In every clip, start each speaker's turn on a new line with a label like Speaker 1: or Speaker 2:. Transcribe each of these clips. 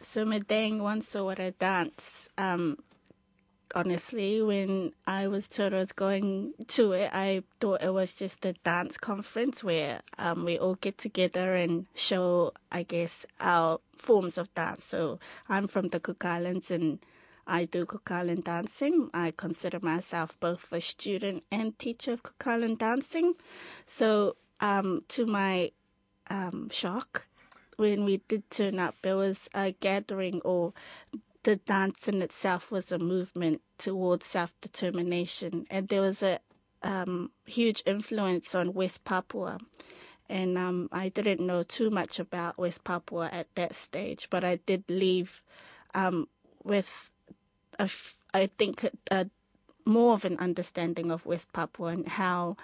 Speaker 1: so Madang Wansolwara dance. Um, honestly, when I was told I was going to it, I thought it was just a dance conference where um, we all get together and show, I guess, our forms of dance. So I'm from the Cook Islands and I do Cook Island dancing. I consider myself both a student and teacher of Cook Island dancing. So, um, to my um, shock, when we did turn up, there was a gathering or the dance in itself was a movement towards self determination, and there was a um, huge influence on West Papua. And um, I didn't know too much about West Papua at that stage, but I did leave um, with, a, I think, a, more of an understanding of West Papua and how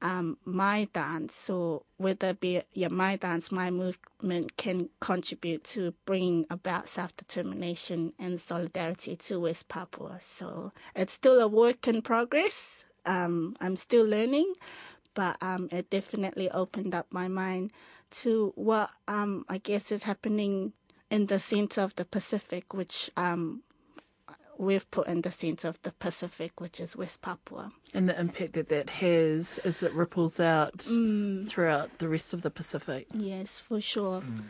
Speaker 1: um, my dance, So whether be yeah, my dance, my movement can contribute to bringing about self determination and solidarity to West Papua. So it's still a work in progress. Um, I'm still learning, but um, it definitely opened up my mind to what um, I guess is happening in the center of the Pacific, which um, we've put in the centre of the Pacific, which is West Papua.
Speaker 2: And the impact that that has as it ripples out mm. throughout the rest of the Pacific.
Speaker 1: Yes, for sure. Mm.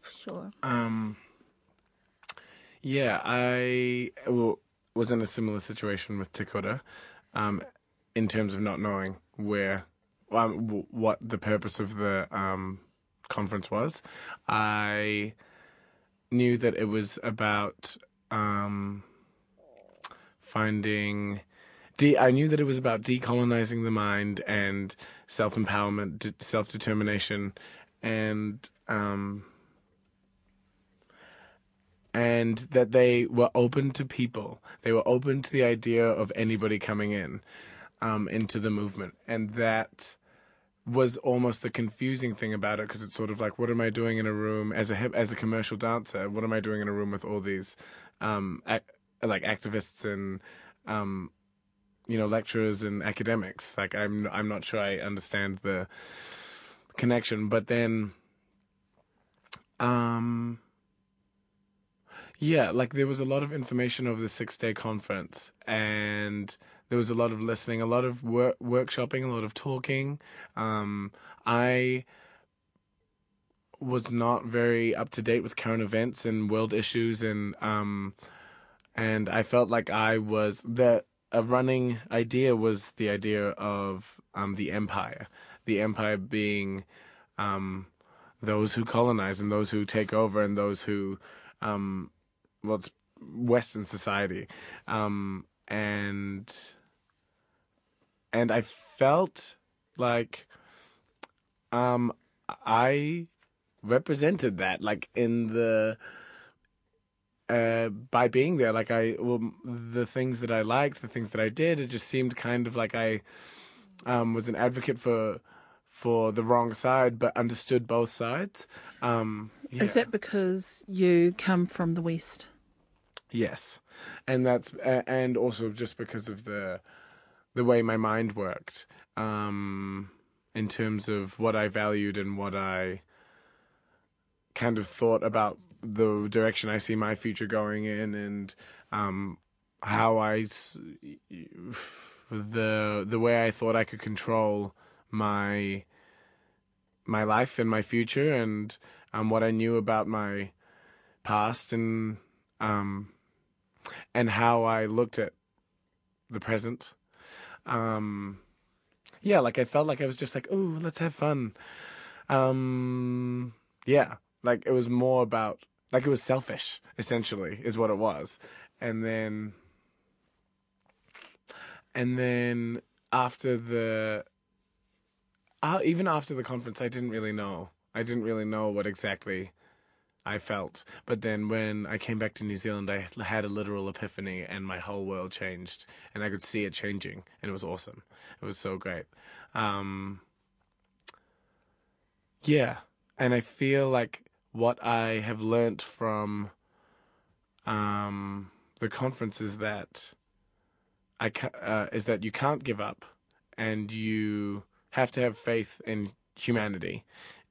Speaker 1: For sure.
Speaker 3: Um, yeah, I well, was in a similar situation with Te Kura, um, in terms of not knowing where, um, what the purpose of the um, conference was. I knew that it was about um, finding. De- I knew that it was about decolonizing the mind and self empowerment, de- self determination, and um, and that they were open to people. They were open to the idea of anybody coming in um, into the movement, and that was almost the confusing thing about it because it's sort of like, what am I doing in a room as a as a commercial dancer? What am I doing in a room with all these um, like activists and um, you know lecturers and academics. Like I'm I'm not sure I understand the connection, but then um yeah, like there was a lot of information over the six day conference, and there was a lot of listening, a lot of work, workshopping, a lot of talking. Um, I was not very up to date with current events and world issues, and um, and I felt like I was the a running idea was the idea of um, the empire, the empire being um, those who colonize and those who take over and those who, um, well, it's Western society, um, and and I felt like um, I represented that, like in the uh, by being there. Like I, well, the things that I liked, the things that I did, it just seemed kind of like I um, was an advocate for for the wrong side, but understood both sides. Um,
Speaker 2: yeah. Is that because you come from the West?
Speaker 3: Yes, and that's uh, and also just because of the the way my mind worked um, in terms of what I valued and what I kind of thought about the direction I see my future going in, and um, how I the the way I thought I could control my my life and my future, and um, what I knew about my past, and um, and how I looked at the present. Um, yeah, like I felt like I was just like, oh, let's have fun. Um, yeah, like it was more about like it was selfish essentially is what it was. And then and then after the uh, even after the conference i didn't really know. I didn't really know what exactly i felt. But then when i came back to new zealand i had a literal epiphany and my whole world changed and i could see it changing and it was awesome. It was so great. Um, yeah. And i feel like what I have learnt from um, the conference is that I uh, is that you can't give up, and you have to have faith in humanity,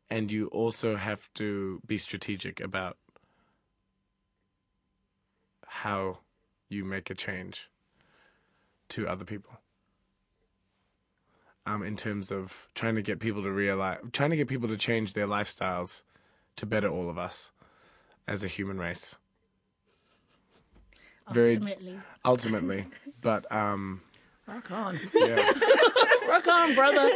Speaker 3: and you also have to be strategic about how you make a change to other people. Um, in terms of trying to get people to realize, trying to get people to change their lifestyles to better all of us as a human race. Very
Speaker 1: Ultimately.
Speaker 3: ultimately, but um,
Speaker 2: Rock on.
Speaker 3: yeah,
Speaker 2: Rock on, brother.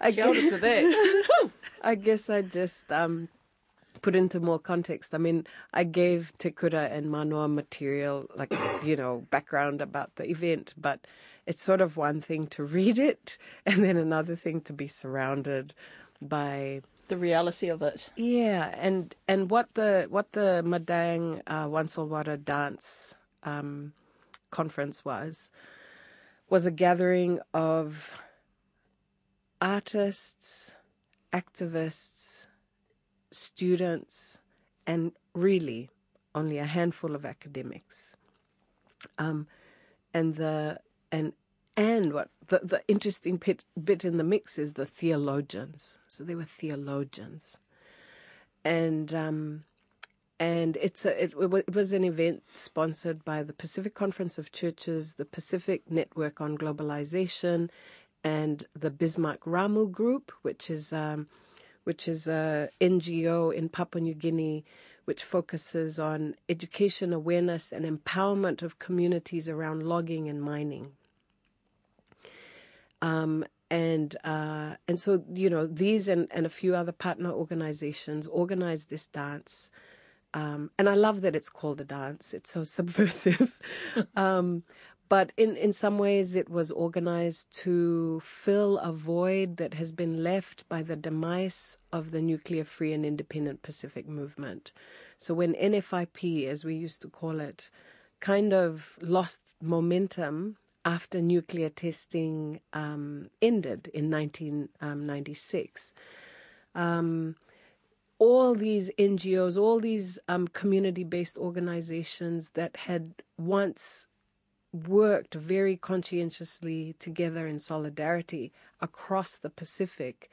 Speaker 4: I
Speaker 2: Shout
Speaker 4: guess,
Speaker 2: to that.
Speaker 4: I guess I just um, put into more context. I mean, I gave Tekura and Manoa material, like, you know, background about the event, but it's sort of one thing to read it and then another thing to be surrounded by
Speaker 2: The reality of it.
Speaker 4: yeah, and and what the what the Madang uh, Wansolwara dance um, conference was was a gathering of artists, activists, students, and really only a handful of academics. Um, and the and and what the the interesting bit bit in the mix is the theologians. So they were theologians, and um, and it's a, it, it was an event sponsored by the Pacific Conference of Churches, the Pacific Network on Globalization, and the Bismarck Ramu Group, which is um, which is a NGO in Papua New Guinea, which focuses on education awareness and empowerment of communities around logging and mining. Um, and uh, and so you know these and, and a few other partner organizations organized this dance, um, and I love that it's called a dance. It's so subversive, um, but in in some ways it was organized to fill a void that has been left by the demise of the nuclear free and independent Pacific movement. So when NFIP, as we used to call it, kind of lost momentum after nuclear testing um, ended in 1996. Um, all these NGOs, all these um, community based organizations that had once worked very conscientiously together in solidarity across the Pacific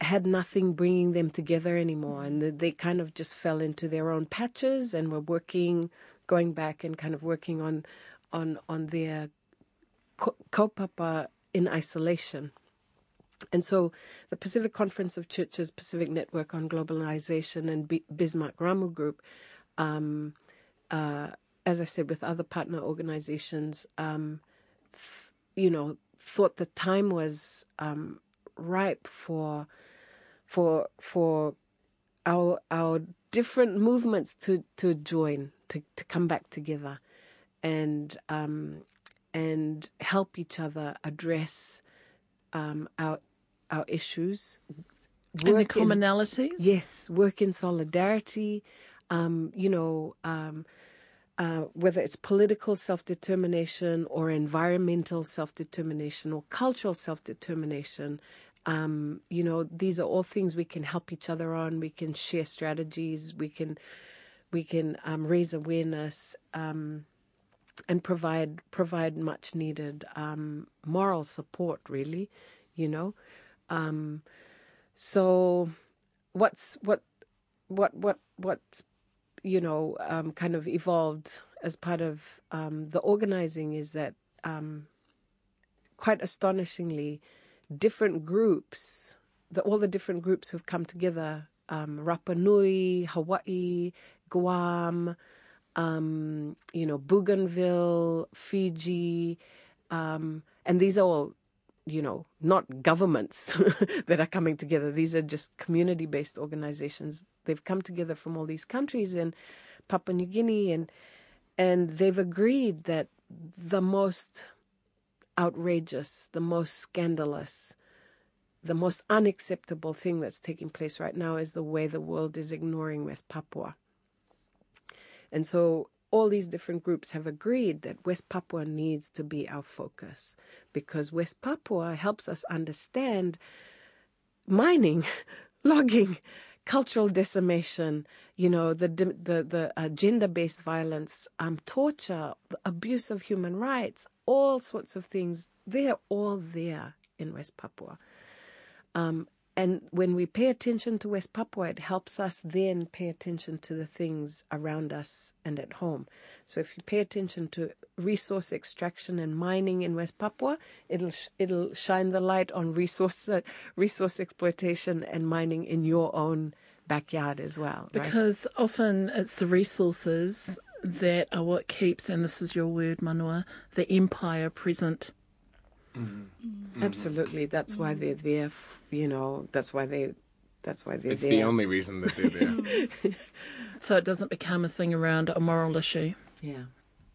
Speaker 4: had nothing bringing them together anymore. And they kind of just fell into their own patches and were working, going back and kind of working on on on their kaupapa in isolation. And so the Pacific Conference of Churches, Pacific Network on Globalization, and B- Bismarck Ramu Group, um, uh, as I said, with other partner organizations, um, th- you know, thought the time was um, ripe for for for our our different movements to to join to to come back together and um, and help each other address um, our our issues.
Speaker 2: And the
Speaker 4: in-
Speaker 2: commonalities?
Speaker 4: yes, work in solidarity. Um, you know, um, uh, whether it's political self determination or environmental self determination or cultural self determination. Um, you know, these are all things we can help each other on. We can share strategies. We can we can um, raise awareness um, and provide provide much needed um, moral support. Really, you know. Um, so, what's what what what what's you know um, kind of evolved as part of um, the organizing is that um, quite astonishingly different groups the, all the different groups who've come together um, Rapa Nui, Hawaii, Guam, um, you know, Bougainville, Fiji, um, and these are all, you know, not governments that are coming together. These are just community based organizations. They've come together from all these countries in Papua New Guinea and and they've agreed that the most outrageous, the most scandalous, the most unacceptable thing that's taking place right now is the way the world is ignoring West Papua. And so all these different groups have agreed that West Papua needs to be our focus because West Papua helps us understand mining, logging, cultural decimation, you know, the the the uh, gender-based violence, um, torture, abuse of human rights, all sorts of things. They are all there in West Papua. Um, and when we pay attention to West Papua, it helps us then pay attention to the things around us and at home. So if you pay attention to resource extraction and mining in West Papua, it'll it'll shine the light on resource uh, resource exploitation and mining in your own backyard as well. Right?
Speaker 2: Because often it's the resources that are what keeps, and this is your word, Manoa, the empire present.
Speaker 4: Mm-hmm. Absolutely, that's why they're there. f- You know, that's why they. That's why they're there.
Speaker 3: It's
Speaker 4: there.
Speaker 3: the only reason that they're there.
Speaker 2: So it doesn't become a thing around a moral issue.
Speaker 4: Yeah,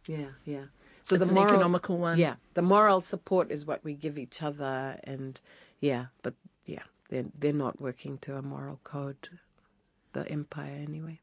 Speaker 4: yeah, yeah. So
Speaker 2: It's
Speaker 4: the
Speaker 2: an
Speaker 4: moral,
Speaker 2: economical one.
Speaker 4: Yeah, the moral support is what we give each other, and yeah, but yeah, they're they're not working to a moral code, the empire anyway.